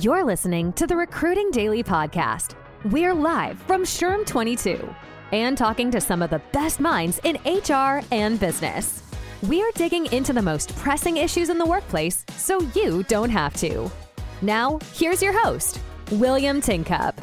You're listening to the Recruiting Daily Podcast. We're live from SHRM 22 and talking to some of the best minds in HR and business. We're digging into the most pressing issues in the workplace so you don't have to. Now, here's your host, William Tincup.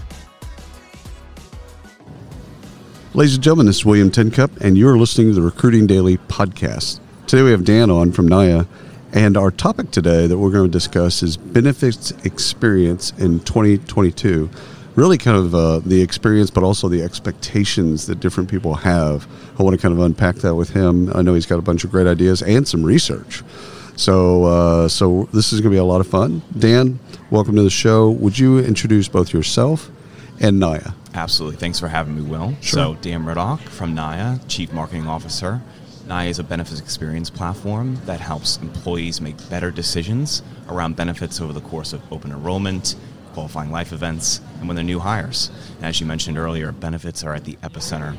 Ladies and gentlemen, this is William Tincup, and you're listening to the Recruiting Daily Podcast. Today we have Dan on from Nayya, and our topic today that we're going to discuss is benefits experience in 2022. Really, kind of uh, the experience, but also the expectations that different people have. I want to kind of unpack that with him. I know he's got a bunch of great ideas and some research. So, uh, so this is going to be a lot of fun. Dan, welcome to the show. Would you introduce both yourself and Nayya? Absolutely. Thanks for having me, Will. Sure. So, Dan Murdoch from Nayya, Chief Marketing Officer. Nayya is a benefits experience platform that helps employees make better decisions around benefits over the course of open enrollment, qualifying life events, and when they're new hires. And as you mentioned earlier, benefits are at the epicenter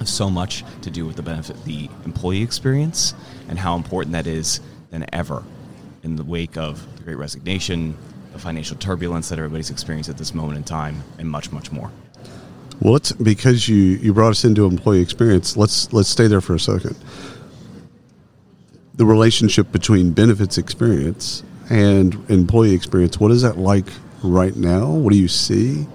of so much to do with the benefit, the employee experience, and how important that is than ever in the wake of the Great Resignation, the financial turbulence that everybody's experienced at this moment in time, and much, much more. Well, let's because you you brought us into employee experience. Let's let's stay there for a second. The relationship between benefits experience and employee experience. What is that like right now? What do you see?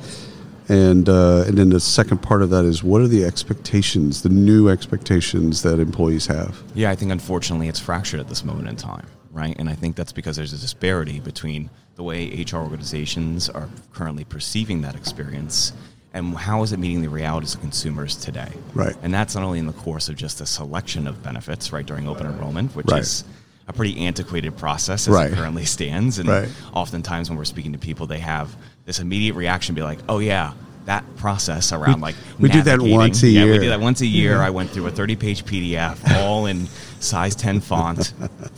And uh, and then the second part of that is what are the expectations, the new expectations that employees have? Yeah, I think unfortunately it's fractured at this moment in time, right? And I think that's because there's a disparity between the way HR organizations are currently perceiving that experience and how is it meeting the realities of consumers today. Right. And that's not only in the course of just a selection of benefits, right, during open enrollment, which Right. is a pretty antiquated process as Right. it currently stands. And Right. oftentimes when we're speaking to people, they have this immediate reaction, be like, "Oh yeah, that process around like we do that once a yeah, we year." do that once a year. I went through a 30-page PDF, all in size 10 font,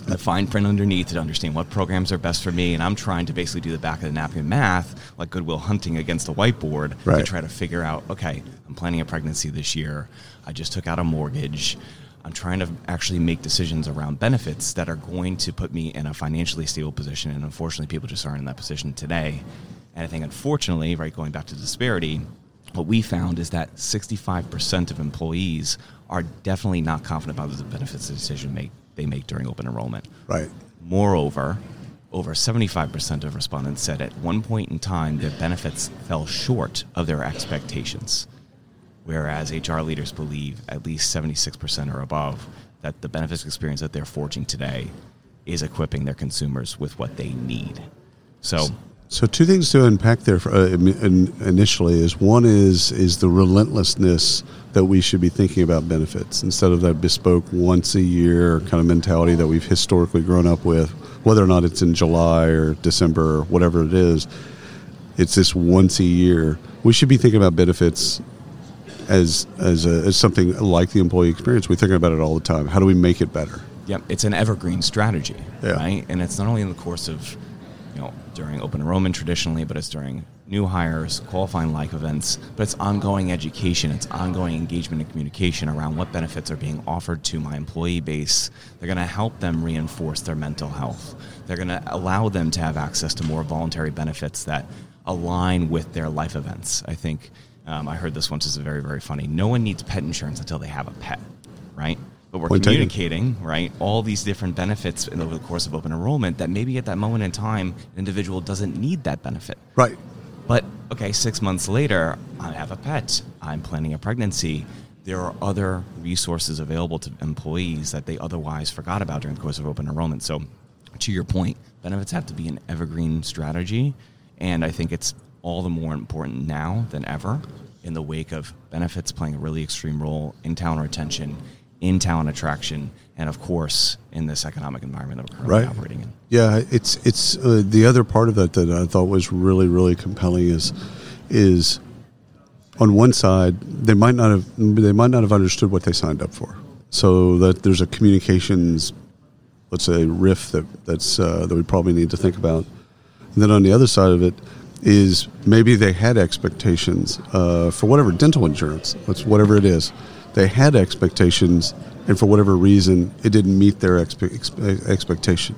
the fine print underneath to understand what programs are best for me. And I'm trying to basically do the back of the napkin math, like Good Will Hunting against a whiteboard, Right. to try to figure out, okay, I'm planning a pregnancy this year. I just took out a mortgage. I'm trying to actually make decisions around benefits that are going to put me in a financially stable position. And unfortunately, people just aren't in that position today. And I think, unfortunately, right, going back to disparity, what we found is that 65% of employees are definitely not confident about the benefits the decision make, they make during open enrollment. Right. Moreover, over 75% of respondents said at one point in time their benefits fell short of their expectations, whereas HR leaders believe at least 76% or above that the benefits experience that they're forging today is equipping their consumers with what they need. So, So two things to unpack there for, uh, initially is one is is the relentlessness that we should be thinking about benefits instead of that bespoke once a year kind of mentality that we've historically grown up with, whether or not it's in July or December or whatever it is. It's this once a year. We should be thinking about benefits as as, a, as something like the employee experience. We're thinking about it all the time. How do we make it better? Yep, it's an evergreen strategy, Yeah. right? And it's not only in the course of, know, during open enrollment traditionally, but it's during new hires, qualifying life events, but it's ongoing education, it's ongoing engagement and communication around what benefits are being offered to my employee base. They're going to help them reinforce their mental health. They're going to allow them to have access to more voluntary benefits that align with their life events. I think um, I heard this once is very, very funny. No one needs pet insurance until they have a pet, right? But we're Point taken. communicating, right, all these different benefits in- over the course of open enrollment that maybe at that moment in time, an individual doesn't need that benefit. Right. But okay, six months later, I have a pet. I'm planning a pregnancy. There are other resources available to employees that they otherwise forgot about during the course of open enrollment. So, to your point, benefits have to be an evergreen strategy, and I think it's all the more important now than ever in the wake of benefits playing a really extreme role in talent retention, in talent attraction, and of course, in this economic environment that we're currently Right. operating in. Yeah, it's it's uh, the other part of that that I thought was really really compelling is is on one side they might not have they might not have understood what they signed up for, so that there's a communications let's say riff that that's uh, that we probably need to think about. And then on the other side of it is maybe they had expectations uh, for whatever dental insurance, whatever it is. They had expectations, and for whatever reason, it didn't meet their expe- expe- expectation.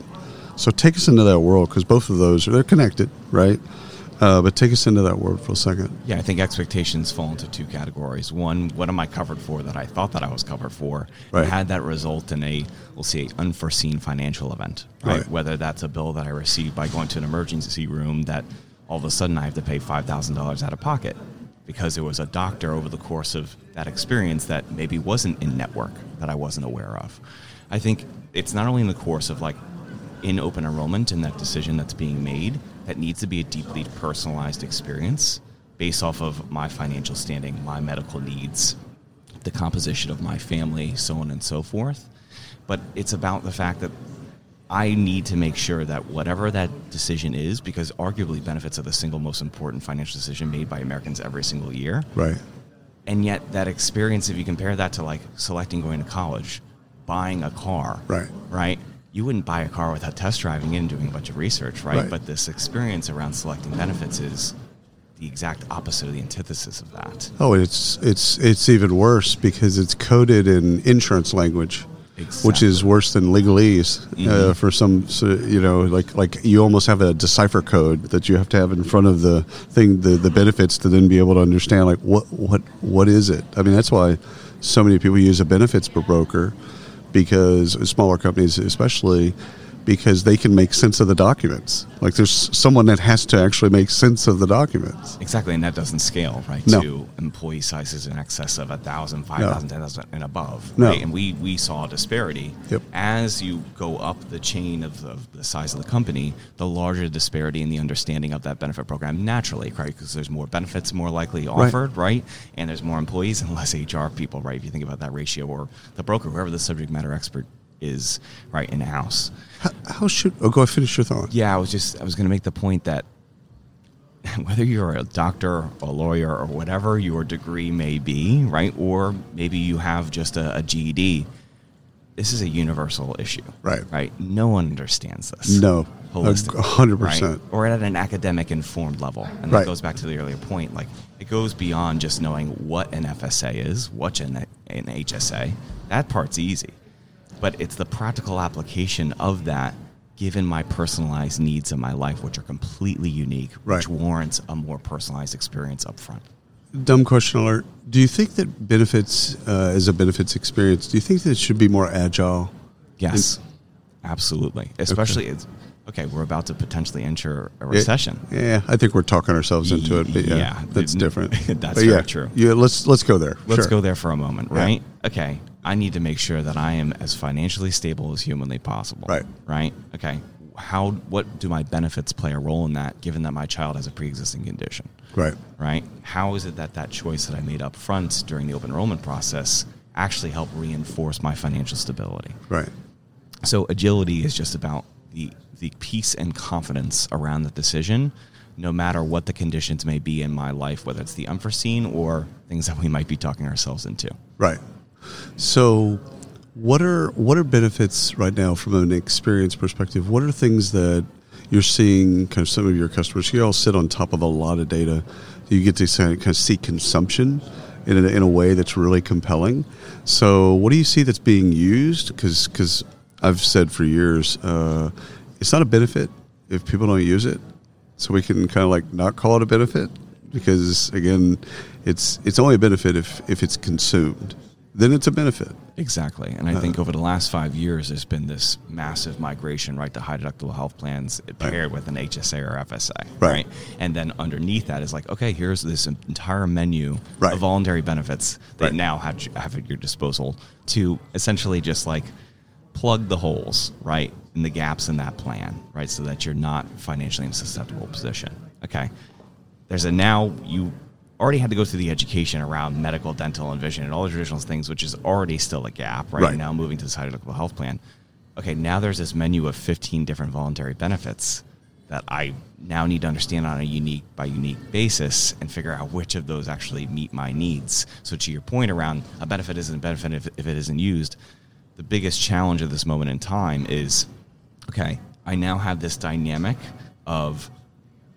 So take us into that world because both of those are they're connected, right? Uh, but take us into that world for a second. Yeah, I think expectations fall into two categories. One, what am I covered for that I thought that I was covered for? Right. Had that result in a, we'll say, unforeseen financial event, right? Right. Whether that's a bill that I received by going to an emergency room that all of a sudden I have to pay $5,000 out of pocket because there was a doctor over the course of that experience that maybe wasn't in network that I wasn't aware of. I think it's not only in the course of like in open enrollment and that decision that's being made that needs to be a deeply personalized experience based off of my financial standing, my medical needs, the composition of my family, so on and so forth. But it's about the fact that I need to make sure that whatever that decision is, because arguably benefits are the single most important financial decision made by Americans every single year. Right. And yet, that experience, if you compare that to like selecting going to college, buying a car, Right. right? You wouldn't buy a car without test driving it and doing a bunch of research, right? Right. But this experience around selecting benefits is the exact opposite of the antithesis of that. Oh, it's it's it's even worse because it's coded in insurance language, which is worse than legalese uh, Mhm. for some. So, you know, like like you almost have a decipher code that you have to have in front of the thing, the the benefits to then be able to understand like what what what is it. I mean, that's why so many people use a benefits broker because smaller companies, especially. Because they can make sense of the documents. Like there's someone that has to actually make sense of the documents. Exactly, and that doesn't scale, right? No. To employee sizes in excess of 1,000, 5,000, 10,000 and above, No. right? And we, we saw a disparity. Yep. As you go up the chain of the, the size of the company, the larger the disparity in the understanding of that benefit program naturally, right? Because there's more benefits more likely offered, right? And there's more employees and less HR people, right? If you think about that ratio, or the broker, whoever the subject matter expert is, right, in house. How, how should? Oh, go. ahead, Finish your thought. Yeah, I was just I was going to make the point that whether you're a doctor, a lawyer, or whatever your degree may be, right, or maybe you have just a, a GED, this is a universal issue, Right. Right. No one understands this. No, hundred right? percent. or at an academic informed level, and Right. that goes back to the earlier point. Like it goes beyond just knowing what an FSA is, what an, an HSA. That part's easy, but it's the practical application of that, given my personalized needs in my life, which are completely unique, Right. which warrants a more personalized experience up front. Dumb question alert. Do you think that benefits, uh, as a benefits experience, do you think that it should be more agile? Yes, absolutely. Especially, it's, okay, we're about to potentially enter a recession. Yeah, I think we're talking ourselves into it, but yeah, Yeah, that's different. that's But yeah, true. Yeah, let's let's go there. Let's Sure. go there for a moment, Yeah. right? Okay, I need to make sure that I am as financially stable as humanly possible. Right. Right. Okay. How? What do my benefits play a role in that? Given that my child has a pre-existing condition, Right. right? How is it that that choice that I made up front during the open enrollment process actually helped reinforce my financial stability? Right. So agility is just about the the peace and confidence around the decision, no matter what the conditions may be in my life, whether it's the unforeseen or things that we might be talking ourselves into. Right. So, what are what are benefits right now from an experience perspective? What are things that you're seeing? Kind of some of your customers. You all sit on top of a lot of data. You get to kind of see consumption in a, in a way that's really compelling. So, what do you see that's being used? Because because I've said for years, uh, it's not a benefit if people don't use it. So we can kind of like not call it a benefit because again, it's it's only a benefit if if it's consumed. Then it's a benefit. Exactly. And I uh, think over the last five years, there's been this massive migration, right, to high deductible health plans paired with an HSA or FSA, Right. right. And then underneath that is like, okay, here's this entire menu Right. of voluntary benefits that Right. now have, have at your disposal to essentially just like plug the holes, right, in the gaps in that plan, right, so that you're not financially in a susceptible position. Okay. There's a now you already had to go through the education around medical, dental, and vision and all the traditional things, which is already still a gap, right? Right. Now moving to the side deductible health plan. Okay, now there's this menu of 15 different voluntary benefits that I now need to understand on a unique by unique basis and figure out which of those actually meet my needs. So to your point around a benefit isn't a benefit if, if it isn't used, the biggest challenge of this moment in time is okay, I now have this dynamic of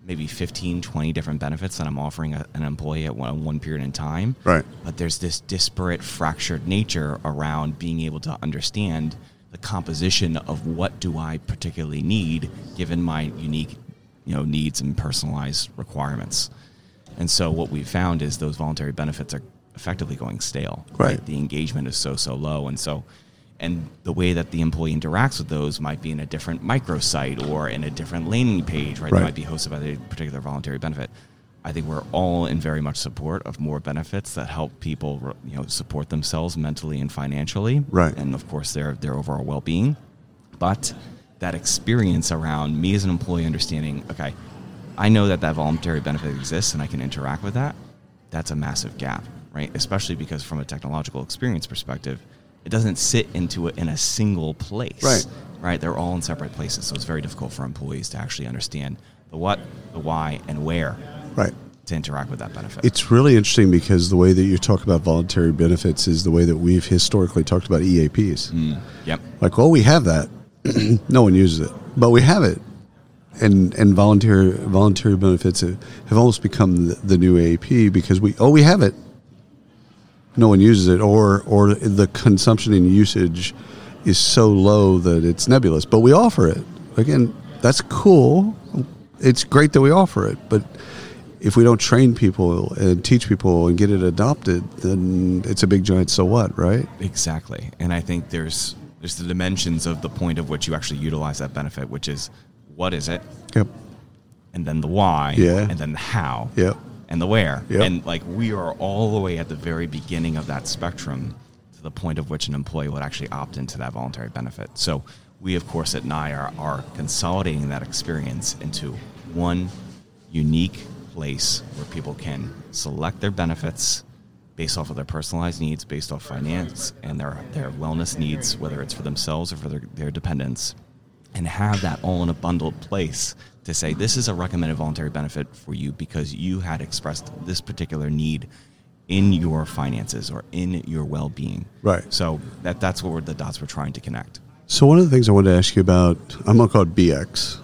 maybe 15, 20 different benefits that I'm offering a, an employee at one, one period in time. Right. But there's this disparate, fractured nature around being able to understand the composition of what do I particularly need given my unique, you know, needs and personalized requirements. And so what we've found is those voluntary benefits are effectively going stale. Right. The engagement is so so low, and so and the way that the employee interacts with those might be in a different microsite or in a different landing page, right? Right. That might be hosted by a particular voluntary benefit. I think we're all in very much support of more benefits that help people, you know, support themselves mentally and financially, Right. And of course, their their overall well being. But that experience around me as an employee understanding, okay, I know that that voluntary benefit exists and I can interact with that. That's a massive gap, right? Especially because from a technological experience perspective, it doesn't sit into it in a single place, Right. Right? They're all in separate places, so it's very difficult for employees to actually understand the what, the why, and where Right. to interact with that benefit. It's really interesting because the way that you talk about voluntary benefits is the way that we've historically talked about EAPs. Mm, yep. Like, well, we have that. no one uses it, but we have it. And and voluntary voluntary benefits have, almost become the, the new AAP because we oh we have it. No one uses it, or or the consumption and usage is so low that it's nebulous. But we offer it again. That's cool. It's great that we offer it, but if we don't train people and teach people and get it adopted, then it's a big giant so what, right? Exactly. And I think there's there's the dimensions of the point of which you actually utilize that benefit, which is what is it, Yep. and then the why, Yeah. and then the how, Yep. And the where. Yep. And like we are all the way at the very beginning of that spectrum to the point of which an employee would actually opt into that voluntary benefit. So we of course at Nayya are, are consolidating that experience into one unique place where people can select their benefits based off of their personalized needs, based off finance and their, their wellness needs, whether it's for themselves or for their, their dependents, and have that all in a bundled place to say, this is a recommended voluntary benefit for you because you had expressed this particular need in your finances or in your well being. Right. So that, that's what we're, the dots we're trying to connect. So one of the things I wanted to ask you about, I'm gonna call it BX.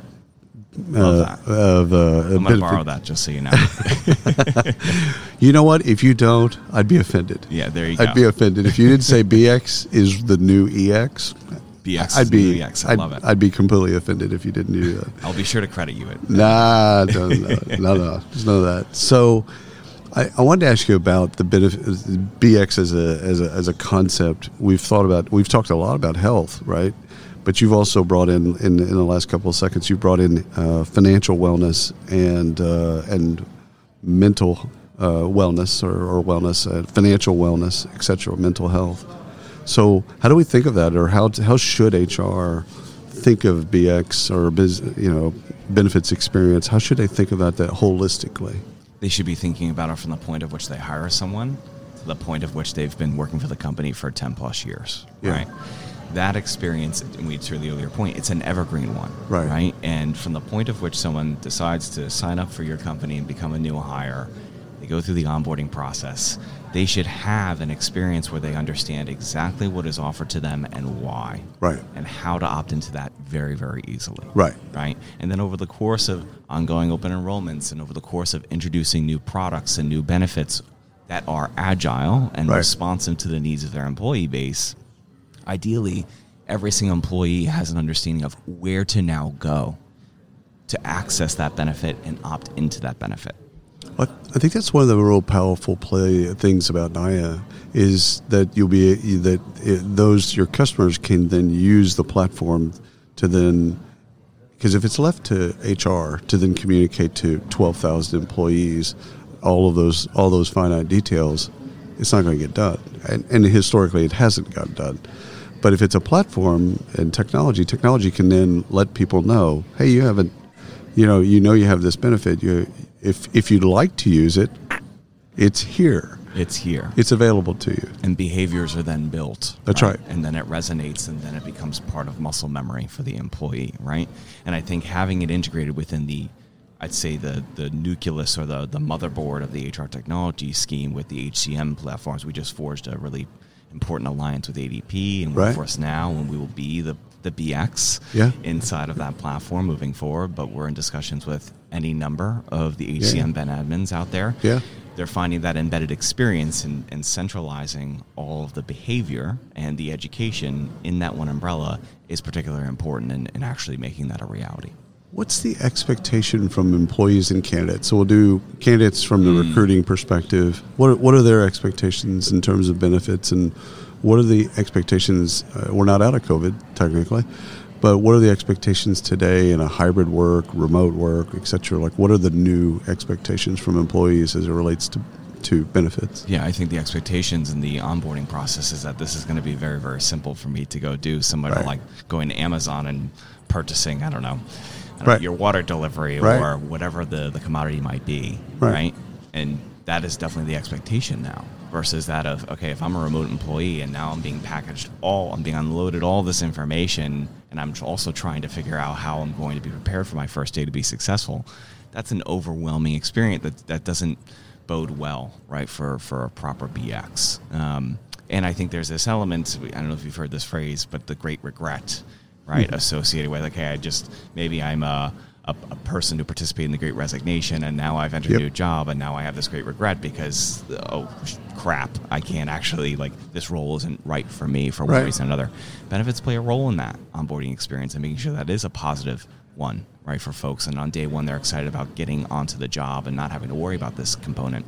Love uh. Of uh, I'm going to borrow that just so you know. You know what? If you don't, I'd be offended. yeah, there you go. I'd be offended if you didn't say BX is the new EX. BX I'd be. EX. I I'd, love it. I'd be completely offended if you didn't do that. I'll be sure to credit you it. Nah, no, no, no, no, there's none of that. So, I, I wanted to ask you about the benefit of BX as a as a as a concept. We've thought about. We've talked a lot about health, right? But you've also brought in in, in the last couple of seconds. You've brought in uh, financial wellness and uh, and mental uh, wellness or, or wellness, uh, financial wellness, etc., mental health. So, how do we think of that, or how how should HR think of BX or biz, you know benefits experience? How should they think about that holistically? They should be thinking about it from the point of which they hire someone to the point of which they've been working for the company for 10 plus years. Yeah. Right. That experience, and we to the earlier point, it's an evergreen one. Right. Right. And from the point of which someone decides to sign up for your company and become a new hire, go through the onboarding process. They should have an experience where they understand exactly what is offered to them and why. Right. And how to opt into that very, very easily Right. right? And then over the course of ongoing open enrollments and over the course of introducing new products and new benefits that are agile and Right. responsive to the needs of their employee base, ideally, every single employee has an understanding of where to now go to access that benefit and opt into that benefit. I think that's one of the real powerful play things about Nayya is that you'll be that it, those your customers can then use the platform to then because if it's left to HR to then communicate to twelve thousand employees all of those all those finite details, it's not going to get done. And, and historically, it hasn't gotten done. But if it's a platform and technology, technology can then let people know, hey, you haven't, you know, you know, you have this benefit. You, if if you'd like to use it, it's here. It's here. It's available to you. and behaviors are then built. That's right. And then it resonates, and then it becomes part of muscle memory for the employee, right? And I think having it integrated within the, I'd say the the nucleus or the the motherboard of the HR technology scheme with the HCM platforms, we just forged a really important alliance with ADP and Right. Workforce Now, and we will be the the BX Yeah. inside of that platform moving forward. But we're in discussions with any number of the HCM ben admins out there Yeah. they're finding that embedded experience and, and centralizing all of the behavior and the education in that one umbrella is particularly important in, in actually making that a reality. What's the expectation from employees and candidates? So we'll do candidates from the mm. recruiting perspective. What are, what are their expectations in terms of benefits, and what are the expectations? Uh, we're not out of COVID technically, but what are the expectations today in a hybrid work, remote work, et cetera? Like, what are the new expectations from employees as it relates to to benefits? Yeah, I think the expectations in the onboarding process is that this is going to be very, very simple for me to go do, similar right. like going to Amazon and purchasing, I don't know, I don't right. know your water delivery right. or whatever the, the commodity might be, right? And that is definitely the expectation now versus that of okay if i'm a remote employee and now i'm being packaged all i'm being unloaded all this information and i'm also trying to figure out how i'm going to be prepared for my first day to be successful that's an overwhelming experience that, that doesn't bode well right for for a proper bx um, and i think there's this element i don't know if you've heard this phrase but the great regret right mm-hmm. associated with okay i just maybe i'm a a, a, person who participated in the Great Resignation, and now I've entered yep. a new job, and now I have this great regret because oh crap, I can't actually like this role isn't right for me for one right. reason or another. Benefits play a role in that onboarding experience and making sure that is a positive one, right, for folks. And on day one, they're excited about getting onto the job and not having to worry about this component.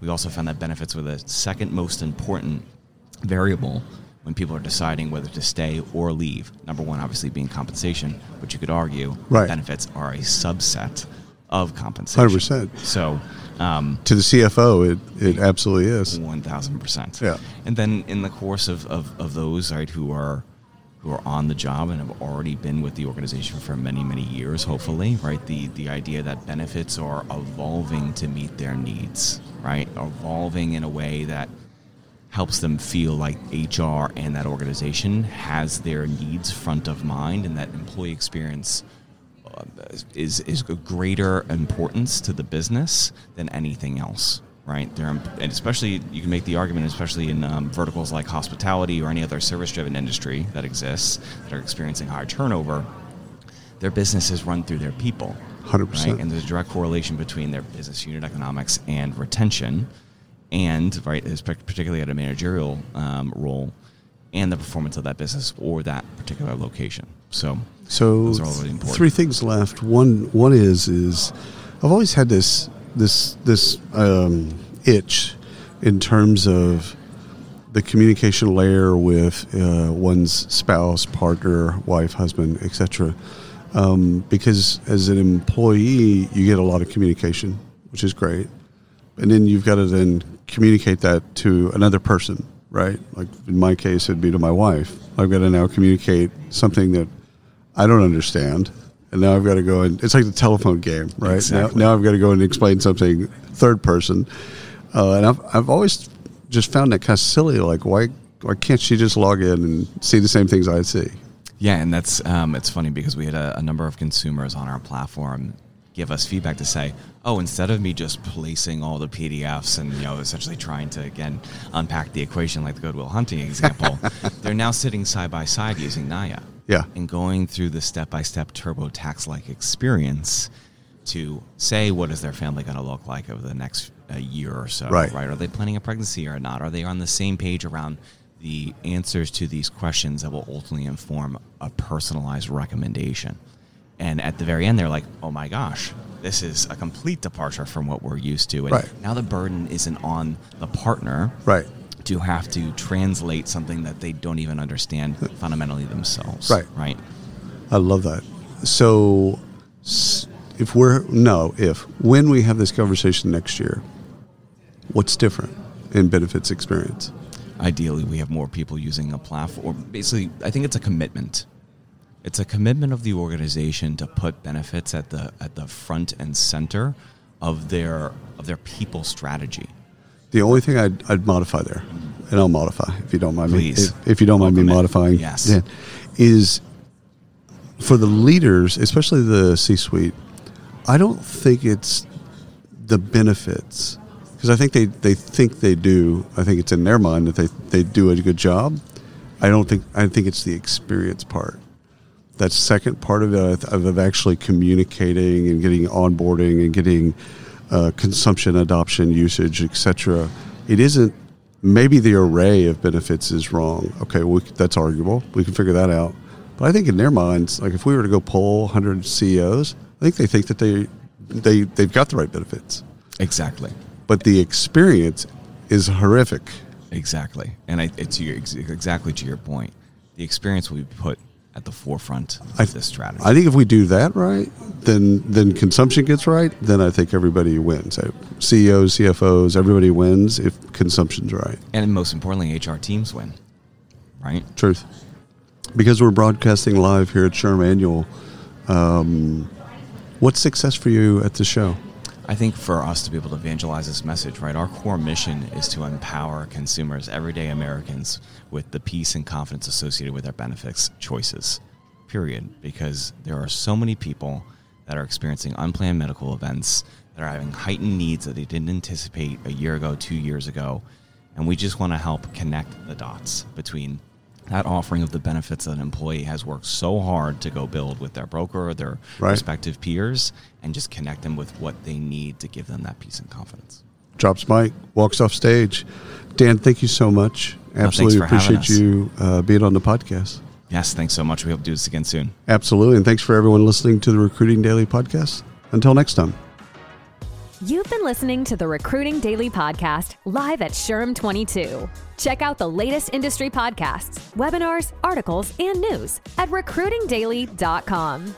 We also found that benefits were the second most important variable when people are deciding whether to stay or leave. Number one, obviously, being compensation, but you could argue right. benefits are a subset of compensation. 100%. So, um, to the CFO, it, it absolutely is. 1000%. Yeah. And then in the course of, of, of those right, who are who are on the job and have already been with the organization for many, many years, hopefully, right? The the idea that benefits are evolving to meet their needs, right? Evolving in a way that helps them feel like HR and that organization has their needs front of mind and that employee experience uh, is is a greater importance to the business than anything else right there and especially you can make the argument especially in um, verticals like hospitality or any other service driven industry that exists that are experiencing high turnover their business is run through their people 100% right? and there's a direct correlation between their business unit economics and retention and right, particularly at a managerial um, role, and the performance of that business or that particular location. So, so really three things left. One one is is I've always had this this this um, itch in terms of the communication layer with uh, one's spouse, partner, wife, husband, etc. Um, because as an employee, you get a lot of communication, which is great, and then you've got to then communicate that to another person, right? Like in my case, it'd be to my wife. I've got to now communicate something that I don't understand. And now I've got to go and it's like the telephone game, right? Exactly. Now, now I've got to go and explain something third person. Uh, and I've, I've always just found that kind of silly. Like, why, why can't she just log in and see the same things I see? Yeah, and that's um, it's funny because we had a, a number of consumers on our platform give us feedback to say, oh, instead of me just placing all the PDFs and you know essentially trying to again unpack the equation like the Good Will Hunting example, they're now sitting side by side using Nayya. Yeah. And going through the step by step TurboTax like experience to say what is their family going to look like over the next uh, year or so. Right. Right. Are they planning a pregnancy or not? Are they on the same page around the answers to these questions that will ultimately inform a personalized recommendation? And at the very end, they're like, oh my gosh, this is a complete departure from what we're used to. And right. now the burden isn't on the partner. Right. To have to translate something that they don't even understand fundamentally themselves. Right. Right. I love that. So, if we're, no, if, when we have this conversation next year, what's different in benefits experience? Ideally, we have more people using a platform. Basically, I think it's a commitment it's a commitment of the organization to put benefits at the at the front and center of their of their people strategy. The only thing I'd, I'd modify there, and I'll modify if you don't mind Please. me. If, if you don't mind me modifying, yes, yeah, is for the leaders, especially the C-suite. I don't think it's the benefits because I think they, they think they do. I think it's in their mind that they, they do a good job. I don't think I think it's the experience part that second part of it of actually communicating and getting onboarding and getting uh, consumption, adoption, usage, etc. It isn't. Maybe the array of benefits is wrong. Okay, we, that's arguable. We can figure that out. But I think in their minds, like if we were to go poll 100 CEOs, I think they think that they they they've got the right benefits. Exactly. But the experience is horrific. Exactly. And I, it's your, exactly to your point. The experience will be put at the forefront of I, this strategy. I think if we do that right, then then consumption gets right. Then I think everybody wins. CEOs, CFOs, everybody wins if consumption's right. And most importantly, HR teams win. Right. Truth. Because we're broadcasting live here at SHRM Annual. Um, what's success for you at the show? I think for us to be able to evangelize this message, right, our core mission is to empower consumers, everyday Americans, with the peace and confidence associated with their benefits choices, period. Because there are so many people that are experiencing unplanned medical events, that are having heightened needs that they didn't anticipate a year ago, two years ago. And we just want to help connect the dots between that offering of the benefits that an employee has worked so hard to go build with their broker or their right. respective peers and just connect them with what they need to give them that peace and confidence. Drops mic, walks off stage. Dan, thank you so much. Absolutely appreciate you uh, being on the podcast. Yes, thanks so much. We hope to do this again soon. Absolutely. And thanks for everyone listening to the Recruiting Daily podcast. Until next time. You've been listening to the Recruiting Daily Podcast live at SHRM 22. Check out the latest industry podcasts, webinars, articles, and news at recruitingdaily.com.